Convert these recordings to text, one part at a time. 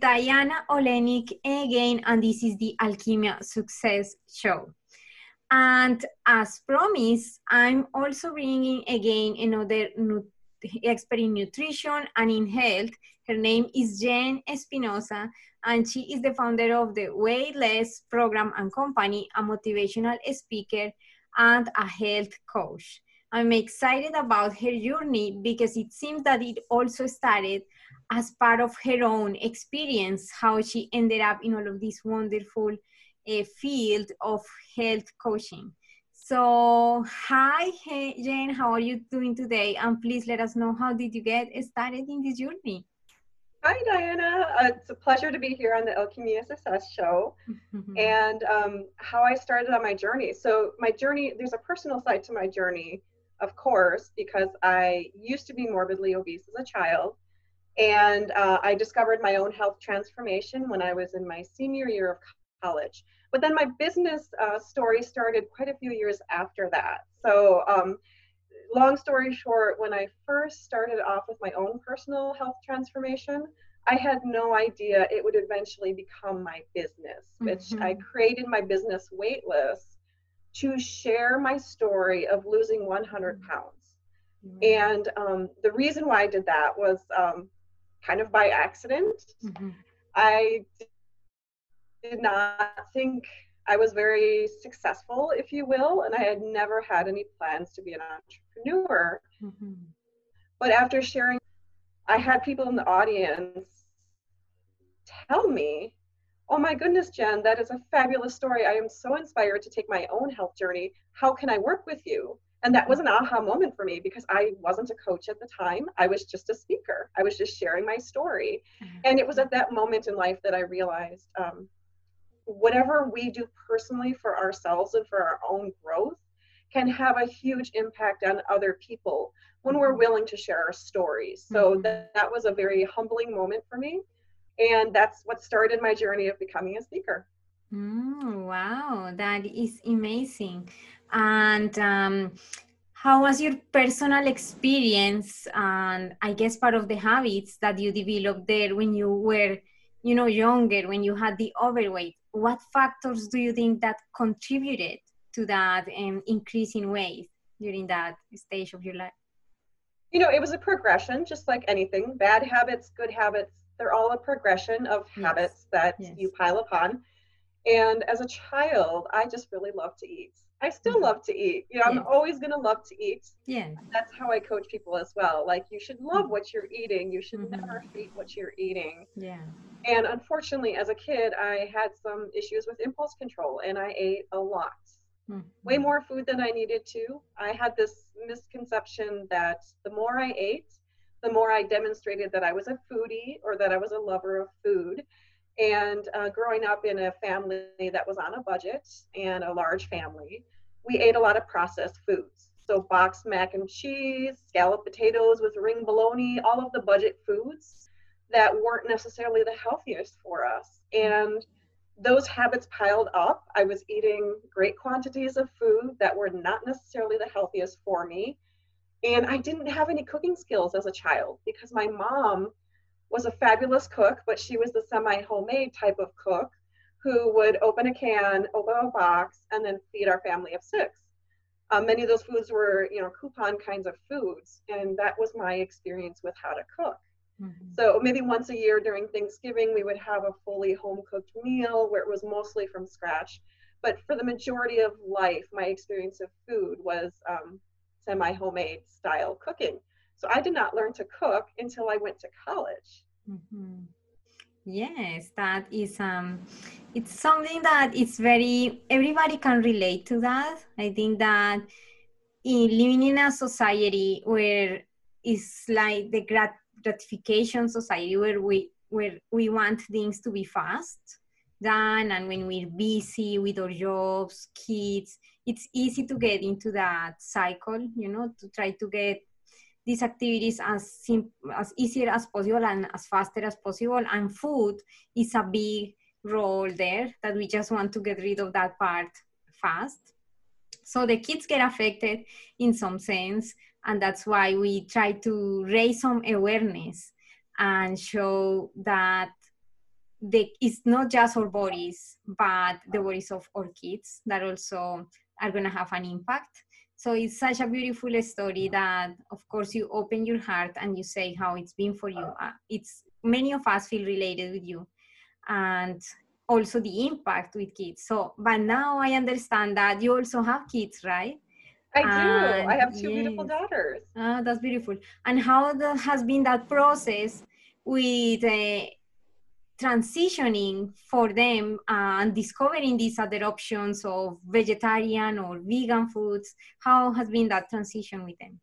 Diana Olenik again, and this is the Alchemia Success Show. And as promised, I'm also bringing again another nu- expert in nutrition and in health. Her name is Jen Espinosa, and she is the founder of the Weightless program and company, a motivational speaker, and a health coach. I'm excited about her journey because it seems that it also started as part of her own experience, how she ended up in all of this wonderful uh, field of health coaching. So, hi, hey, Jane, how are you doing today? And please let us know how did you get started in this journey? Hi, Diana. Uh, it's a pleasure to be here on the Alchemia Success Show and um, how I started on my journey. So, my journey, there's a personal side to my journey, of course, because I used to be morbidly obese as a child. And uh, I discovered my own health transformation when I was in my senior year of college. But then my business uh, story started quite a few years after that. So, um, long story short, when I first started off with my own personal health transformation, I had no idea it would eventually become my business, which mm-hmm. I created my business Weightless to share my story of losing 100 mm-hmm. pounds. Mm-hmm. And um, the reason why I did that was um, kind of by accident. Mm-hmm. I did not think I was very successful, if you will, and I had never had any plans to be an entrepreneur. Mm-hmm. But after sharing, I had people in the audience tell me, Oh my goodness, Jen, that is a fabulous story. I am so inspired to take my own health journey. How can I work with you? And that was an aha moment for me because I wasn't a coach at the time. I was just a speaker. I was just sharing my story. Mm-hmm. And it was at that moment in life that I realized um, whatever we do personally for ourselves and for our own growth can have a huge impact on other people when we're mm-hmm. willing to share our stories. So mm-hmm. that, that was a very humbling moment for me. And that's what started my journey of becoming a speaker. Mm, wow, that is amazing. And um, how was your personal experience and I guess part of the habits that you developed there when you were, you know, younger, when you had the overweight? what factors do you think that contributed to that um, increase in weight during that stage of your life? You know, it was a progression, just like anything. Bad habits, good habits, they're all a progression of yes. habits that yes. you pile upon. And as a child, I just really love to eat. I still mm-hmm. love to eat. You know, I'm always going to love to eat. Yeah. That's how I coach people as well. Like, you should love mm-hmm. what you're eating. You should mm-hmm. never hate what you're eating. Yeah. And unfortunately, as a kid, I had some issues with impulse control and I ate a lot. Mm-hmm. Way more food than I needed to. I had this misconception that the more I ate, the more I demonstrated that I was a foodie or that I was a lover of food. And uh, growing up in a family that was on a budget and a large family, we ate a lot of processed foods. So boxed mac and cheese, scalloped potatoes with ring bologna, all of the budget foods that weren't necessarily the healthiest for us. And those habits piled up. I was eating great quantities of food that were not necessarily the healthiest for me. And I didn't have any cooking skills as a child because my mom was a fabulous cook, but she was the semi homemade type of cook who would open a can, open a box, and then feed our family of six. Um, many of those foods were, you know, coupon kinds of foods, and that was my experience with how to cook. Mm-hmm. So maybe once a year during Thanksgiving, we would have a fully home cooked meal where it was mostly from scratch. But for the majority of life, my experience of food was um, semi homemade style cooking. So I did not learn to cook until I went to college. Mm-hmm. Yes, that is um it's something that it's very everybody can relate to that. I think that in living in a society where it's like the grat- gratification society where we where we want things to be fast done and when we're busy with our jobs kids it's easy to get into that cycle you know to try to get these activities as sim- as easier as possible and as faster as possible and food is a big role there that we just want to get rid of that part fast so the kids get affected in some sense and that's why we try to raise some awareness and show that the, it's not just our bodies, but the bodies of our kids that also are going to have an impact. So it's such a beautiful story that, of course, you open your heart and you say how it's been for you. Uh, it's many of us feel related with you, and also the impact with kids. So, but now I understand that you also have kids, right? I do. And I have two yes. beautiful daughters. Ah, that's beautiful. And how the, has been that process with uh, transitioning for them and discovering these other options of vegetarian or vegan foods? How has been that transition with them?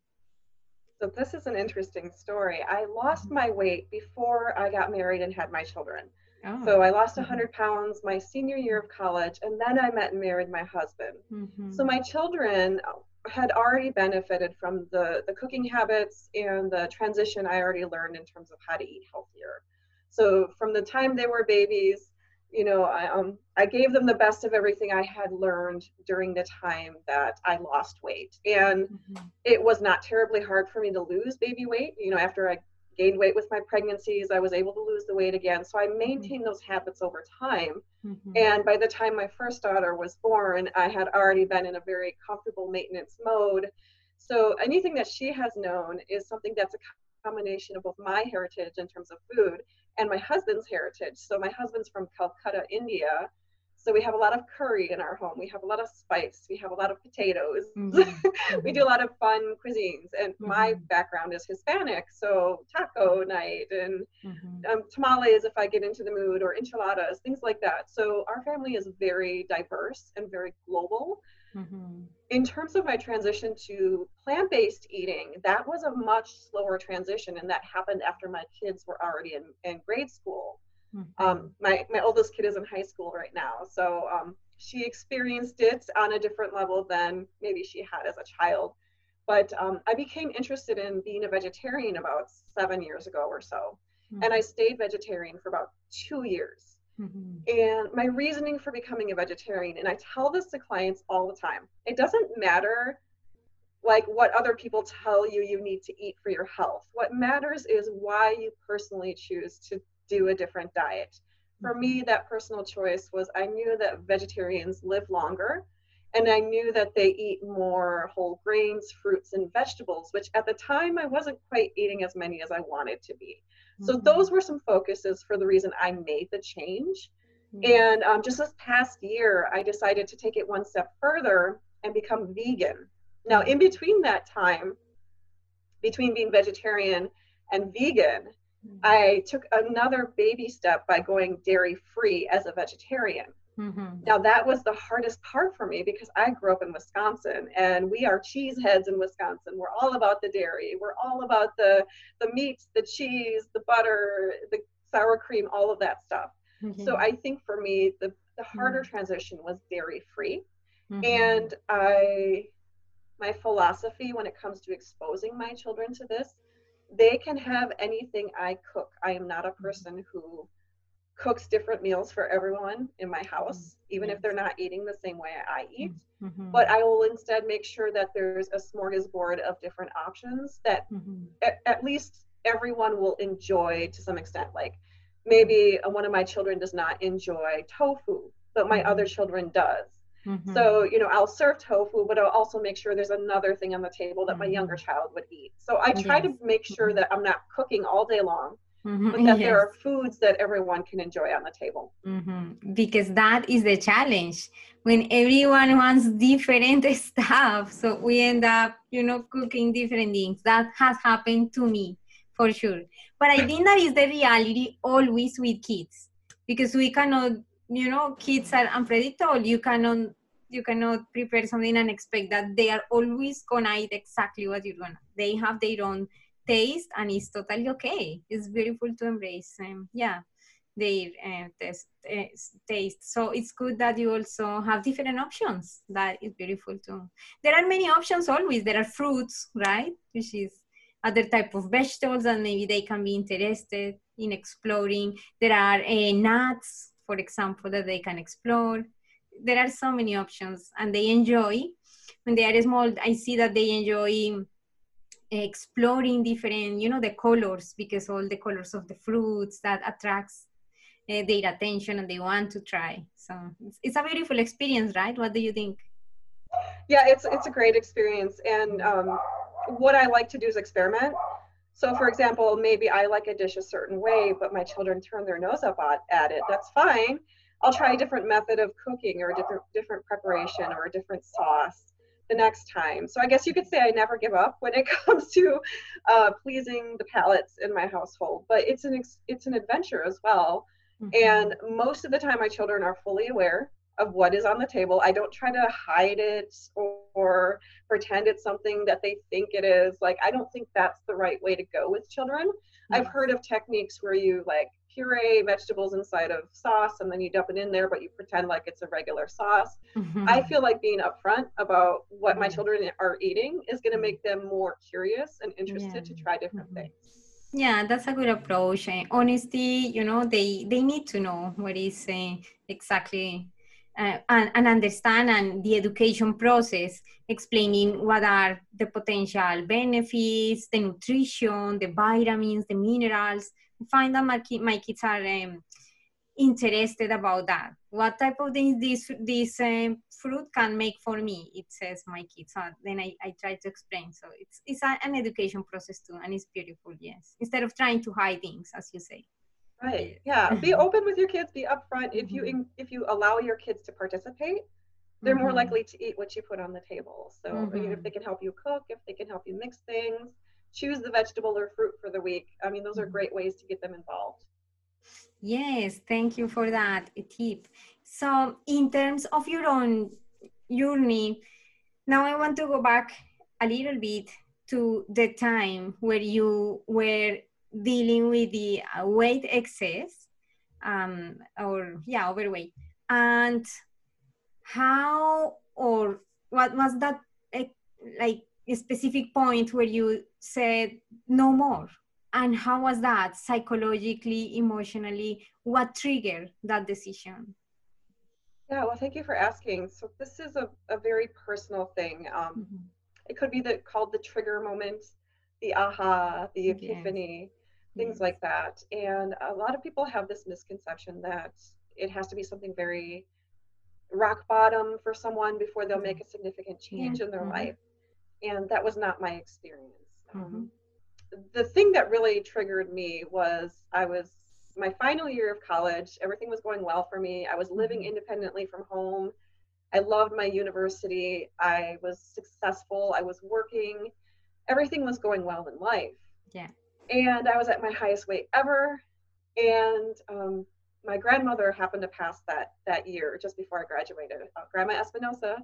So this is an interesting story. I lost my weight before I got married and had my children. Oh. So I lost 100 mm-hmm. pounds my senior year of college, and then I met and married my husband. Mm-hmm. So my children had already benefited from the, the cooking habits and the transition I already learned in terms of how to eat healthier. So from the time they were babies, you know, I, um, I gave them the best of everything I had learned during the time that I lost weight. And mm-hmm. it was not terribly hard for me to lose baby weight. You know, after I gained weight with my pregnancies, I was able to lose the weight again. So I mm-hmm. maintained those habits over time. Mm-hmm. And by the time my first daughter was born, I had already been in a very comfortable maintenance mode. So anything that she has known is something that's a combination of both my heritage in terms of food and my husband's heritage. So my husband's from Calcutta, India. So we have a lot of curry in our home. We have a lot of spice. We have a lot of potatoes. Mm-hmm. we do a lot of fun cuisines. And mm-hmm. my background is Hispanic, so taco night and mm-hmm. um, tamales if I get into the mood, or enchiladas, things like that. So our family is very diverse and very global. Mm-hmm. In terms of my transition to plant based eating, that was a much slower transition, and that happened after my kids were already in, in grade school. Mm-hmm. Um, my, my oldest kid is in high school right now, so um, she experienced it on a different level than maybe she had as a child. But um, I became interested in being a vegetarian about seven years ago or so, mm-hmm. and I stayed vegetarian for about two years. Mm-hmm. And my reasoning for becoming a vegetarian, and I tell this to clients all the time it doesn't matter like what other people tell you you need to eat for your health. What matters is why you personally choose to do a different diet. For me, mm-hmm. that personal choice was I knew that vegetarians live longer and I knew that they eat more whole grains, fruits, and vegetables, which at the time I wasn't quite eating as many as I wanted to be. So mm-hmm. those were some focuses for the reason I made the change. Mm-hmm. And um, just this past year, I decided to take it one step further and become vegan. Now, in between that time, between being vegetarian and vegan, mm-hmm. I took another baby step by going dairy free as a vegetarian. Mm-hmm. Now, that was the hardest part for me because I grew up in Wisconsin and we are cheese heads in Wisconsin. We're all about the dairy, we're all about the, the meats, the cheese, the butter, the sour cream, all of that stuff. Mm-hmm. So, I think for me, the, the harder mm-hmm. transition was dairy free. Mm-hmm. And I, my philosophy when it comes to exposing my children to this, they can have anything I cook. I am not a mm-hmm. person who cooks different meals for everyone in my house, mm-hmm. even if they're not eating the same way I eat. Mm-hmm. But I will instead make sure that there's a smorgasbord of different options that mm-hmm. at, at, least everyone will enjoy to some extent. Like maybe one of my children does not enjoy tofu, but my other mm-hmm. children does. Mm-hmm. So, you know, I'll serve tofu, but I'll also make sure there's another thing on the table that my mm-hmm. younger child would eat. So I try yes. to make sure that I'm not cooking all day long Mm-hmm. but that yes. there are foods that everyone can enjoy on the table. Mm-hmm. Because that is the challenge when everyone wants different stuff. So we end up, you know, cooking different things. That has happened to me for sure. But I think that is the reality always with kids because we cannot, you know, kids are unpredictable. You cannot you cannot prepare something and expect that they are always gonna eat exactly what you're gonna. They have their own taste and it's totally okay. It's beautiful to embrace um, yeah their uh, taste, uh, taste. So it's good that you also have different options. That is beautiful too. There are many options always. There are fruits right? Which is other type of vegetables and maybe they can be interested in exploring. There are uh, nuts for example that they can explore. There are so many options and they enjoy. When they are small i see that they enjoy exploring different you know the colors because all the colors of the fruits that attracts uh, their attention and they want to try. So it's, it's, a beautiful experience, right? What do you think? Yeah, it's it's a great experience, and um, what I like to do is experiment. So, for example, maybe I like a dish a certain way, but my children turn their nose up at it. That's fine. I'll try a different method of cooking or a different different preparation or a different sauce the next time. So I guess you could say I never give up when it comes to uh, pleasing the palates in my household. But it's an it's an adventure as well. Mm-hmm. And most of the time, my children are fully aware of what is on the table. I don't try to hide it or, or pretend it's something that they think it is. Like I don't think that's the right way to go with children. Mm-hmm. I've heard of techniques where you like puree vegetables inside of sauce and then you dump it in there, but you pretend like it's a regular sauce. Mm-hmm. I feel like being upfront about what my children are eating is going to make them more curious and interested yeah. to try different mm-hmm. things. Yeah, that's a good approach. And honesty, you know, they they need to know what is uh, exactly uh, and, and, understand and the education process explaining what are the potential benefits the nutrition the vitamins the minerals find that my, my kids are um, interested about that. What type of things this this um, fruit can make for me? It says my kids. So then I, I try to explain. So it's it's a, an education process too, and it's beautiful. Yes, instead of trying to hide things, as you say. Right. Yeah. Be open with your kids. Be upfront. If you mm-hmm. if you allow your kids to participate, they're mm-hmm. more likely to eat what you put on the table. So mm-hmm. if they can help you cook, if they can help you mix things, choose the vegetable or fruit for the week. I mean, those are mm-hmm. great ways to get them involved. Yes, thank you for that tip. So, in terms of your own journey, now I want to go back a little bit to the time where you were dealing with the weight excess um, or yeah overweight and how or what was that like specific point where you said no more and how was that psychologically emotionally what triggered that decision yeah well thank you for asking so this is a, a very personal thing um, mm-hmm. it could be the, called the trigger moment the aha the epiphany yes. things yes. like that and a lot of people have this misconception that it has to be something very rock bottom for someone before they'll make a significant change yeah. in their mm-hmm. life and that was not my experience mm-hmm. um, the thing that really triggered me was I was my final year of college. Everything was going well for me. I was living mm-hmm. independently from home. I loved my university. I was successful. I was working. Everything was going well in life. Yeah. And I was at my highest weight ever. And um, my grandmother happened to pass that that year just before I graduated. Uh, Grandma Espinosa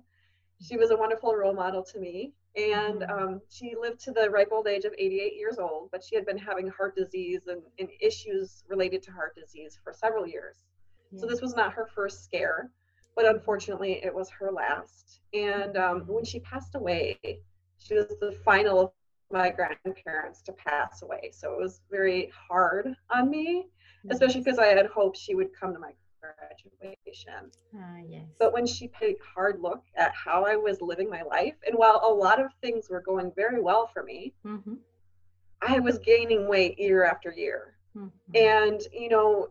she was a wonderful role model to me. And mm-hmm. um, she lived to the ripe old age of 88 years old, but she had been having heart disease and, and issues related to heart disease for several years. Yeah. So this was not her first scare, but unfortunately, it was her last. And um, when she passed away, she was the final of my grandparents to pass away. So it was very hard on me, especially because I had hoped she would come to my graduation. Uh, yes. But when she took a hard look at how I was living my life, and while a lot of things were going very well for me, mm-hmm. I was gaining weight year after year. Mm-hmm. And, you know,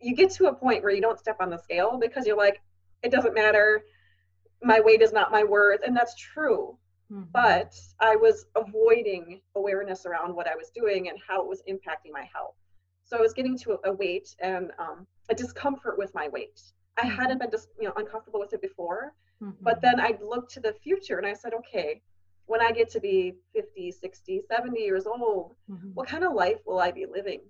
you get to a point where you don't step on the scale because you're like, it doesn't matter. My weight is not my worth. And that's true. Mm-hmm. But I was avoiding awareness around what I was doing and how it was impacting my health. So I was getting to a weight and um, a discomfort with my weight. I mm-hmm. hadn't been just you know uncomfortable with it before, mm-hmm. but then I looked to the future and I said, okay, when I get to be 50, 60, 70 years old, mm-hmm. what kind of life will I be living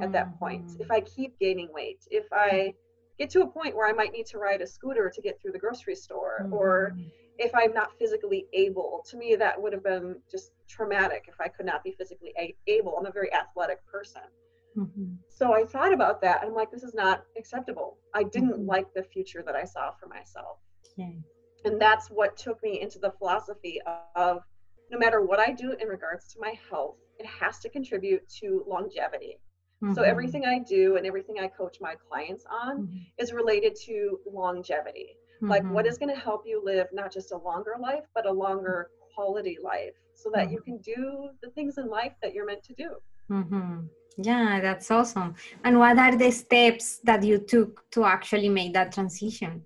at that point if mm-hmm. I keep gaining weight? If I mm-hmm. get to a point where I might need to ride a scooter to get through the grocery store or mm-hmm. if I'm not physically able, to me that would have been just traumatic if I could not be physically a- able. I'm a very athletic person. Mm-hmm. So I thought about that. and I'm like, this is not acceptable. I didn't mm-hmm. like the future that I saw for myself. Okay. And that's what took me into the philosophy of no matter what I do in regards to my health, it has to contribute to longevity. Mm-hmm. So everything I do and everything I coach my clients on mm-hmm. is related to longevity. Like what mm-hmm. is going to help you live not just a longer life, but a longer quality life so that you mm-hmm. can do the things in life that you're meant to do. Mm-hmm. Yeah, that's awesome. And what are the steps that you took to actually make that transition?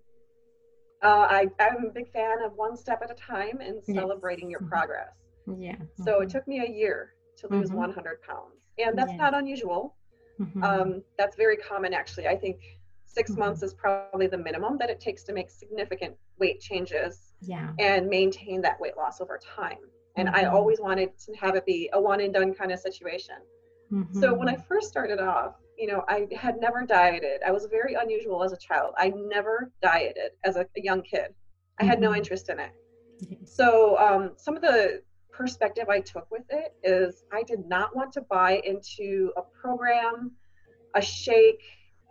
Uh, I, I'm a big fan of one step at a time and celebrating yes. your mm-hmm. progress. Yeah. So mm-hmm. it took me a year to lose mm-hmm. 100 pounds, and that's yeah. not unusual. Mm-hmm. Um, that's very common, actually. I think 6 mm-hmm. months is probably the minimum that it takes to make significant weight changes yeah. and maintain that weight loss over time. And I mm-hmm. always wanted to have it be a one and done kind of situation. So when I first started off, you know, I had never dieted. I was very unusual as a child. I never dieted as a, a young kid. I had no interest in it. So um, some of the perspective I took with it is I did not want to buy into a program, a shake,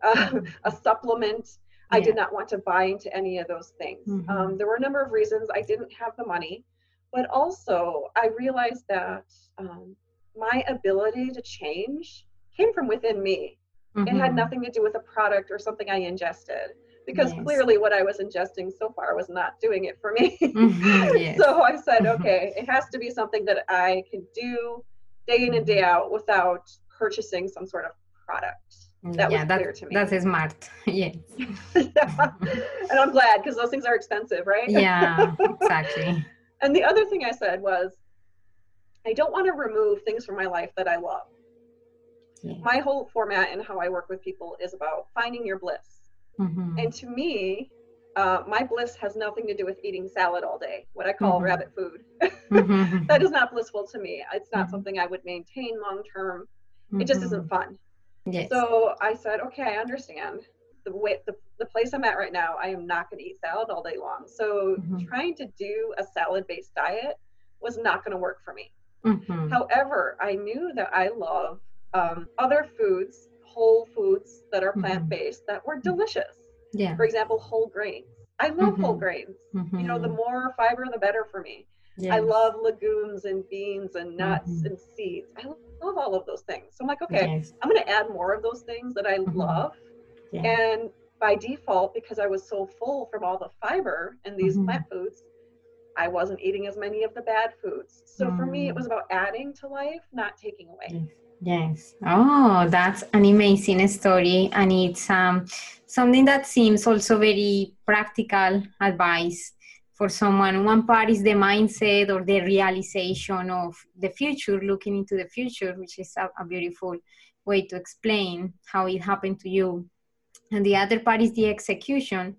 uh, a supplement. Yeah. I did not want to buy into any of those things. Mm-hmm. Um, there were a number of reasons I didn't have the money, but also I realized that um, my ability to change came from within me. Mm-hmm. It had mm-hmm. nothing to do with a product or something I ingested because yes. clearly what I was ingesting so far was not doing it for me. Mm-hmm, yes. so I said, mm-hmm. okay, it has to be something that I can do day in and day out without purchasing some sort of product. That yeah, was that, clear to me. That's smart. yes. yeah. And I'm glad because those things are expensive, right? Yeah, exactly. and the other thing I said was, I don't want to remove things from my life that I love. Yeah. My whole format and how I work with people is about finding your bliss Mm-hmm. And to me, uh, my bliss has nothing to do with eating salad all day, what I call mm-hmm. rabbit food. mm-hmm. that is not blissful to me. It's not mm-hmm. something I would maintain long term. It just isn't mm-hmm. fun. Yes. So I said, okay, I understand. The way the, the place I'm at right now, I am not going to eat salad all day long. So mm-hmm. trying to do a salad based diet was not going to work for me. However, I knew that I love um, other foods whole foods that are plant based mm-hmm. that were delicious. Yeah. For example, whole grains. I love mm-hmm. whole grains. Mm-hmm. You know, the more fiber, the better for me. Yes. I love legumes and beans and nuts mm-hmm. and seeds. I love all of those things. So I'm like, okay, yes. I'm going to add more of those things that I mm-hmm. love. Yeah. And by default, because I was so full from all the fiber in these mm-hmm. plant foods, I wasn't eating as many of the bad foods. So for me, it was about adding to life, not taking away. Yes. Oh, that's an amazing story. And it's um, something that seems also very practical advice for someone. One part is the mindset or the realization of the future, looking into the future, which is a, a beautiful way to explain how it happened to you. And the other part is the execution,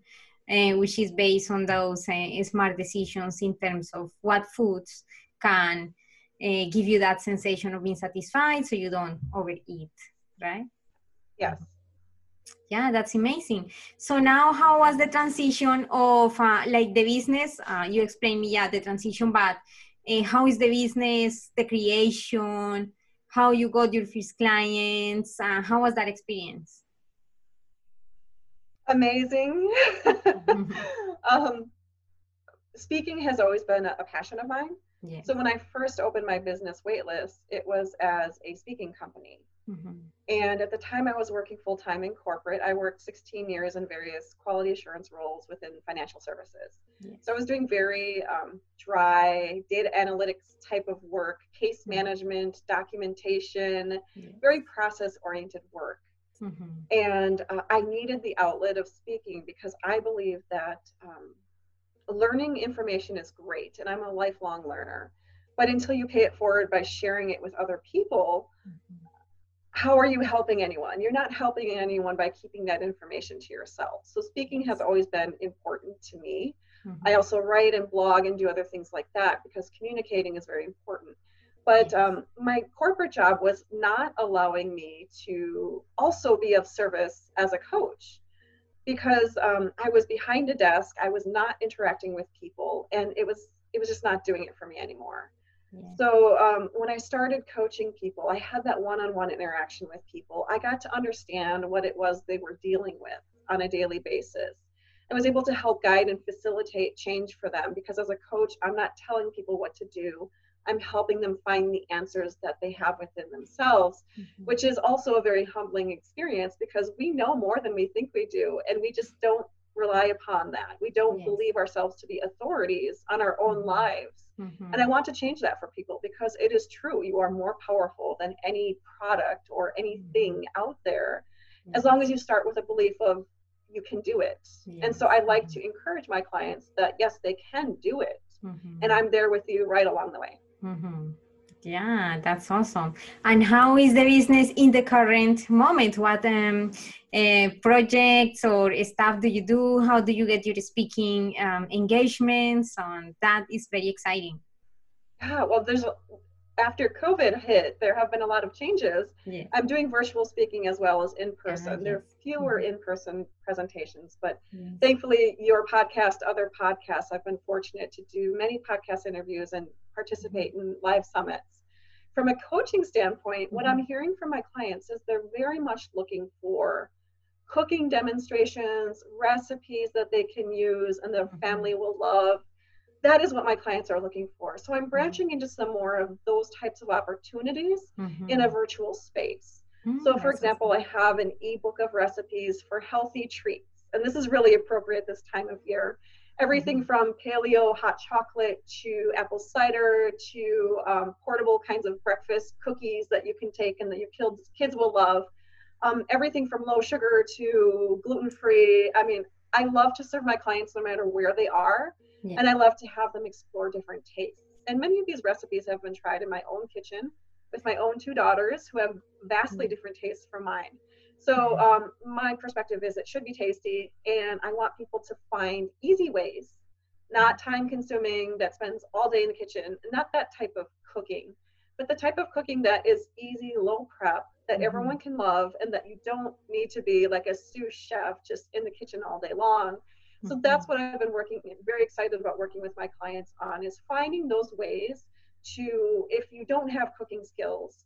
which is based on those uh, smart decisions in terms of what foods can uh, give you that sensation of being satisfied so you don't overeat, right? Yes. Yeah, that's amazing. So now, how was the transition of uh, like the business? Uh, you explained me, yeah, the transition, but uh, how is the business, the creation, how you got your first clients? Uh, how was that experience? Amazing. um, speaking has always been a, a passion of mine. Yeah. So when I first opened my business Weightless, it was as a speaking company. Mm-hmm. And at the time I was working full time in corporate, I worked 16 years in various quality assurance roles within financial services. Yeah. So I was doing very um, dry data analytics type of work, case mm-hmm. management, documentation, yeah. very process oriented work. Mm-hmm. And uh, I needed the outlet of speaking because I believe that um, learning information is great, and I'm a lifelong learner. But until you pay it forward by sharing it with other people, mm-hmm. how are you helping anyone? You're not helping anyone by keeping that information to yourself. So, speaking has always been important to me. Mm-hmm. I also write and blog and do other things like that because communicating is very important. But um, my corporate job was not allowing me to also be of service as a coach because um, I was behind a desk. I was not interacting with people, and it was it was just not doing it for me anymore. Yeah. So um, when I started coaching people, I had that one-on-one interaction with people. I got to understand what it was they were dealing with on a daily basis. I was able to help guide and facilitate change for them because as a coach, I'm not telling people what to do. I'm helping them find the answers that they have within themselves, mm-hmm. which is also a very humbling experience because we know more than we think we do, and we just don't rely upon that. We don't yes. believe ourselves to be authorities on our own mm-hmm. lives. Mm-hmm. And I want to change that for people because it is true. You are more powerful than any product or anything mm-hmm. out there as long as you start with a belief of you can do it. And so I like to encourage my clients that yes, they can do it. Mm-hmm. And I'm there with you right along the way. Mm-hmm. Yeah, that's awesome. And how is the business in the current moment? What um, uh, projects or stuff do you do? How do you get your speaking um, engagements? And that is very exciting. Yeah, well, there's after COVID hit, there have been a lot of changes. Yeah. I'm doing virtual speaking as well as in person. there are fewer mm-hmm. in person presentations, but yes. thankfully, your podcast, other podcasts, I've been fortunate to do many podcast interviews and participate mm-hmm. in live summits. From a coaching standpoint, mm-hmm. what I'm hearing from my clients is they're very much looking for cooking demonstrations, recipes that they can use and their mm-hmm. family will love that is what my clients are looking for. So I'm mm-hmm. branching into some more of those types of opportunities mm-hmm. in a virtual space. Mm-hmm. So, for example, I have an ebook of recipes for healthy treats, and this is really appropriate this time of year. Everything mm-hmm. from paleo hot chocolate to apple cider to um, portable kinds of breakfast cookies that you can take and that your kids kids will love. Um, everything from low sugar to gluten free. I mean, I love to serve my clients no matter where they are. Yeah. And I love to have them explore different tastes. And many of these recipes have been tried in my own kitchen with my own two daughters who have vastly mm-hmm. different tastes from mine. So mm-hmm. um, my perspective is it should be tasty, and I want people to find easy ways, not mm-hmm. time consuming, that spends all day in the kitchen, not that type of cooking, but the type of cooking that is easy, low prep, that mm-hmm. everyone can love, and that you don't need to be like a sous chef just in the kitchen all day long so that's what I've been working, very excited about working with my clients on is finding those ways to, if you don't have cooking skills,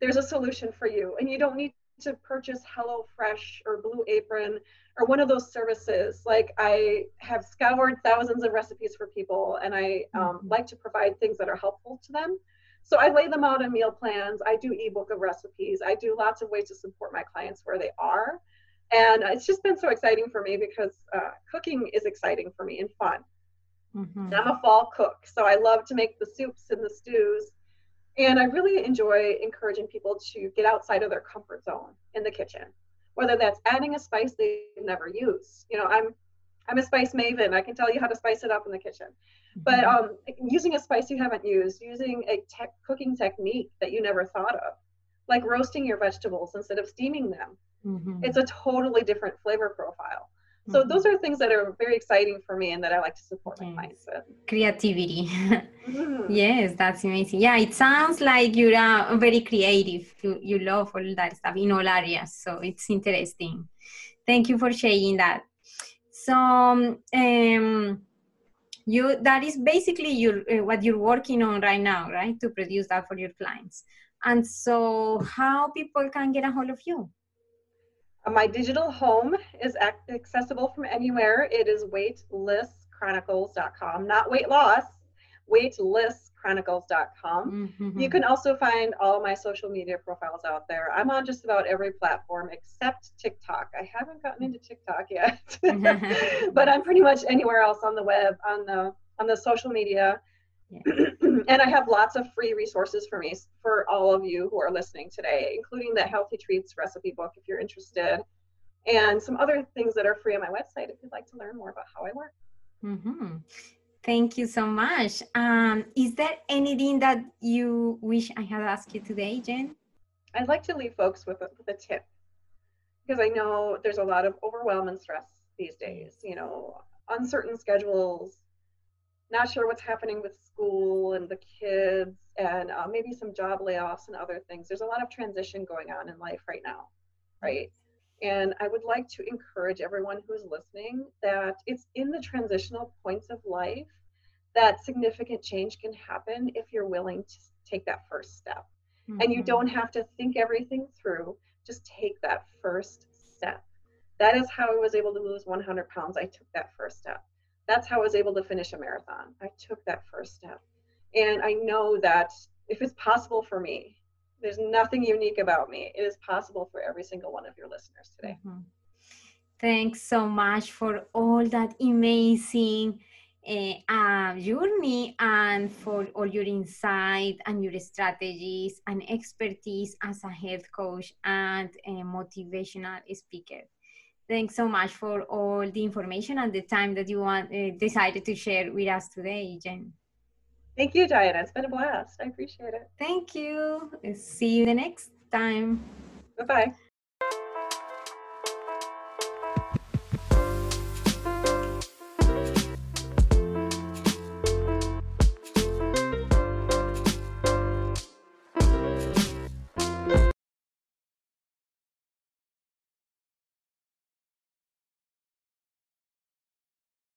there's a solution for you. And you don't need to purchase HelloFresh or Blue Apron or one of those services. Like I have scoured thousands of recipes for people and I um, mm-hmm. like to provide things that are helpful to them. So I lay them out in meal plans. I do ebook of recipes. I do lots of ways to support my clients where they are. And it's just been so exciting for me because uh, cooking is exciting for me and fun. Mm-hmm. I'm a fall cook, so I love to make the soups and the stews. And I really enjoy encouraging people to get outside of their comfort zone in the kitchen, whether that's adding a spice they've never used. You know, I'm I'm a spice maven. I can tell you how to spice it up in the kitchen. Mm-hmm. But um, using a spice you haven't used, using a tech cooking technique that you never thought of, like roasting your vegetables instead of steaming them, Mm-hmm. It's a totally different flavor profile. So mm-hmm. those are things that are very exciting for me and that I like to support yes. my clients with. Creativity. mm-hmm. Yes, that's amazing. Yeah, it sounds like you're uh, very creative. You, you love all that stuff in all areas. So it's interesting. Thank you for sharing that. So um, you that is basically your uh, what you're working on right now, right? To produce that for your clients. And so how people can get a hold of you? My digital home is accessible from anywhere. It is weightlesschronicles.com, not weight loss, weightlesschronicles.com. Mm-hmm. You can also find all my social media profiles out there. I'm on just about every platform except TikTok. I haven't gotten into TikTok yet, but I'm pretty much anywhere else on the web, on the on the social media. Yeah. and I have lots of free resources for me for all of you who are listening today, including the Healthy Treats recipe book if you're interested, and some other things that are free on my website if you'd like to learn more about how I work. Mm-hmm. Thank you so much. Um, is there anything that you wish I had asked you today, Jen? I'd like to leave folks with a, with a tip because I know there's a lot of overwhelm and stress these days. You know, uncertain schedules, not sure what's happening with school and the kids and uh, maybe some job layoffs and other things. There's a lot of transition going on in life right now, right? And I would like to encourage everyone who's listening that it's in the transitional points of life that significant change can happen if you're willing to take that first step. Mm-hmm. And you mm-hmm. don't have to think everything through, just take that first step. That is how I was able to lose 100 pounds. I took that first step that's how I was able to finish a marathon. I took that first step. And I know that if it's possible for me, there's nothing unique about me. It is possible for every single one of your listeners today. Mm-hmm. Thanks so much for all that amazing uh, journey and for all your insight and your strategies and expertise as a health coach and a motivational speaker. Thanks so much for all the information and the time that you want, uh, decided to share with us today, Jen. Thank you, Diana. It's been a blast. I appreciate it. Thank you. See you the next time. Bye bye.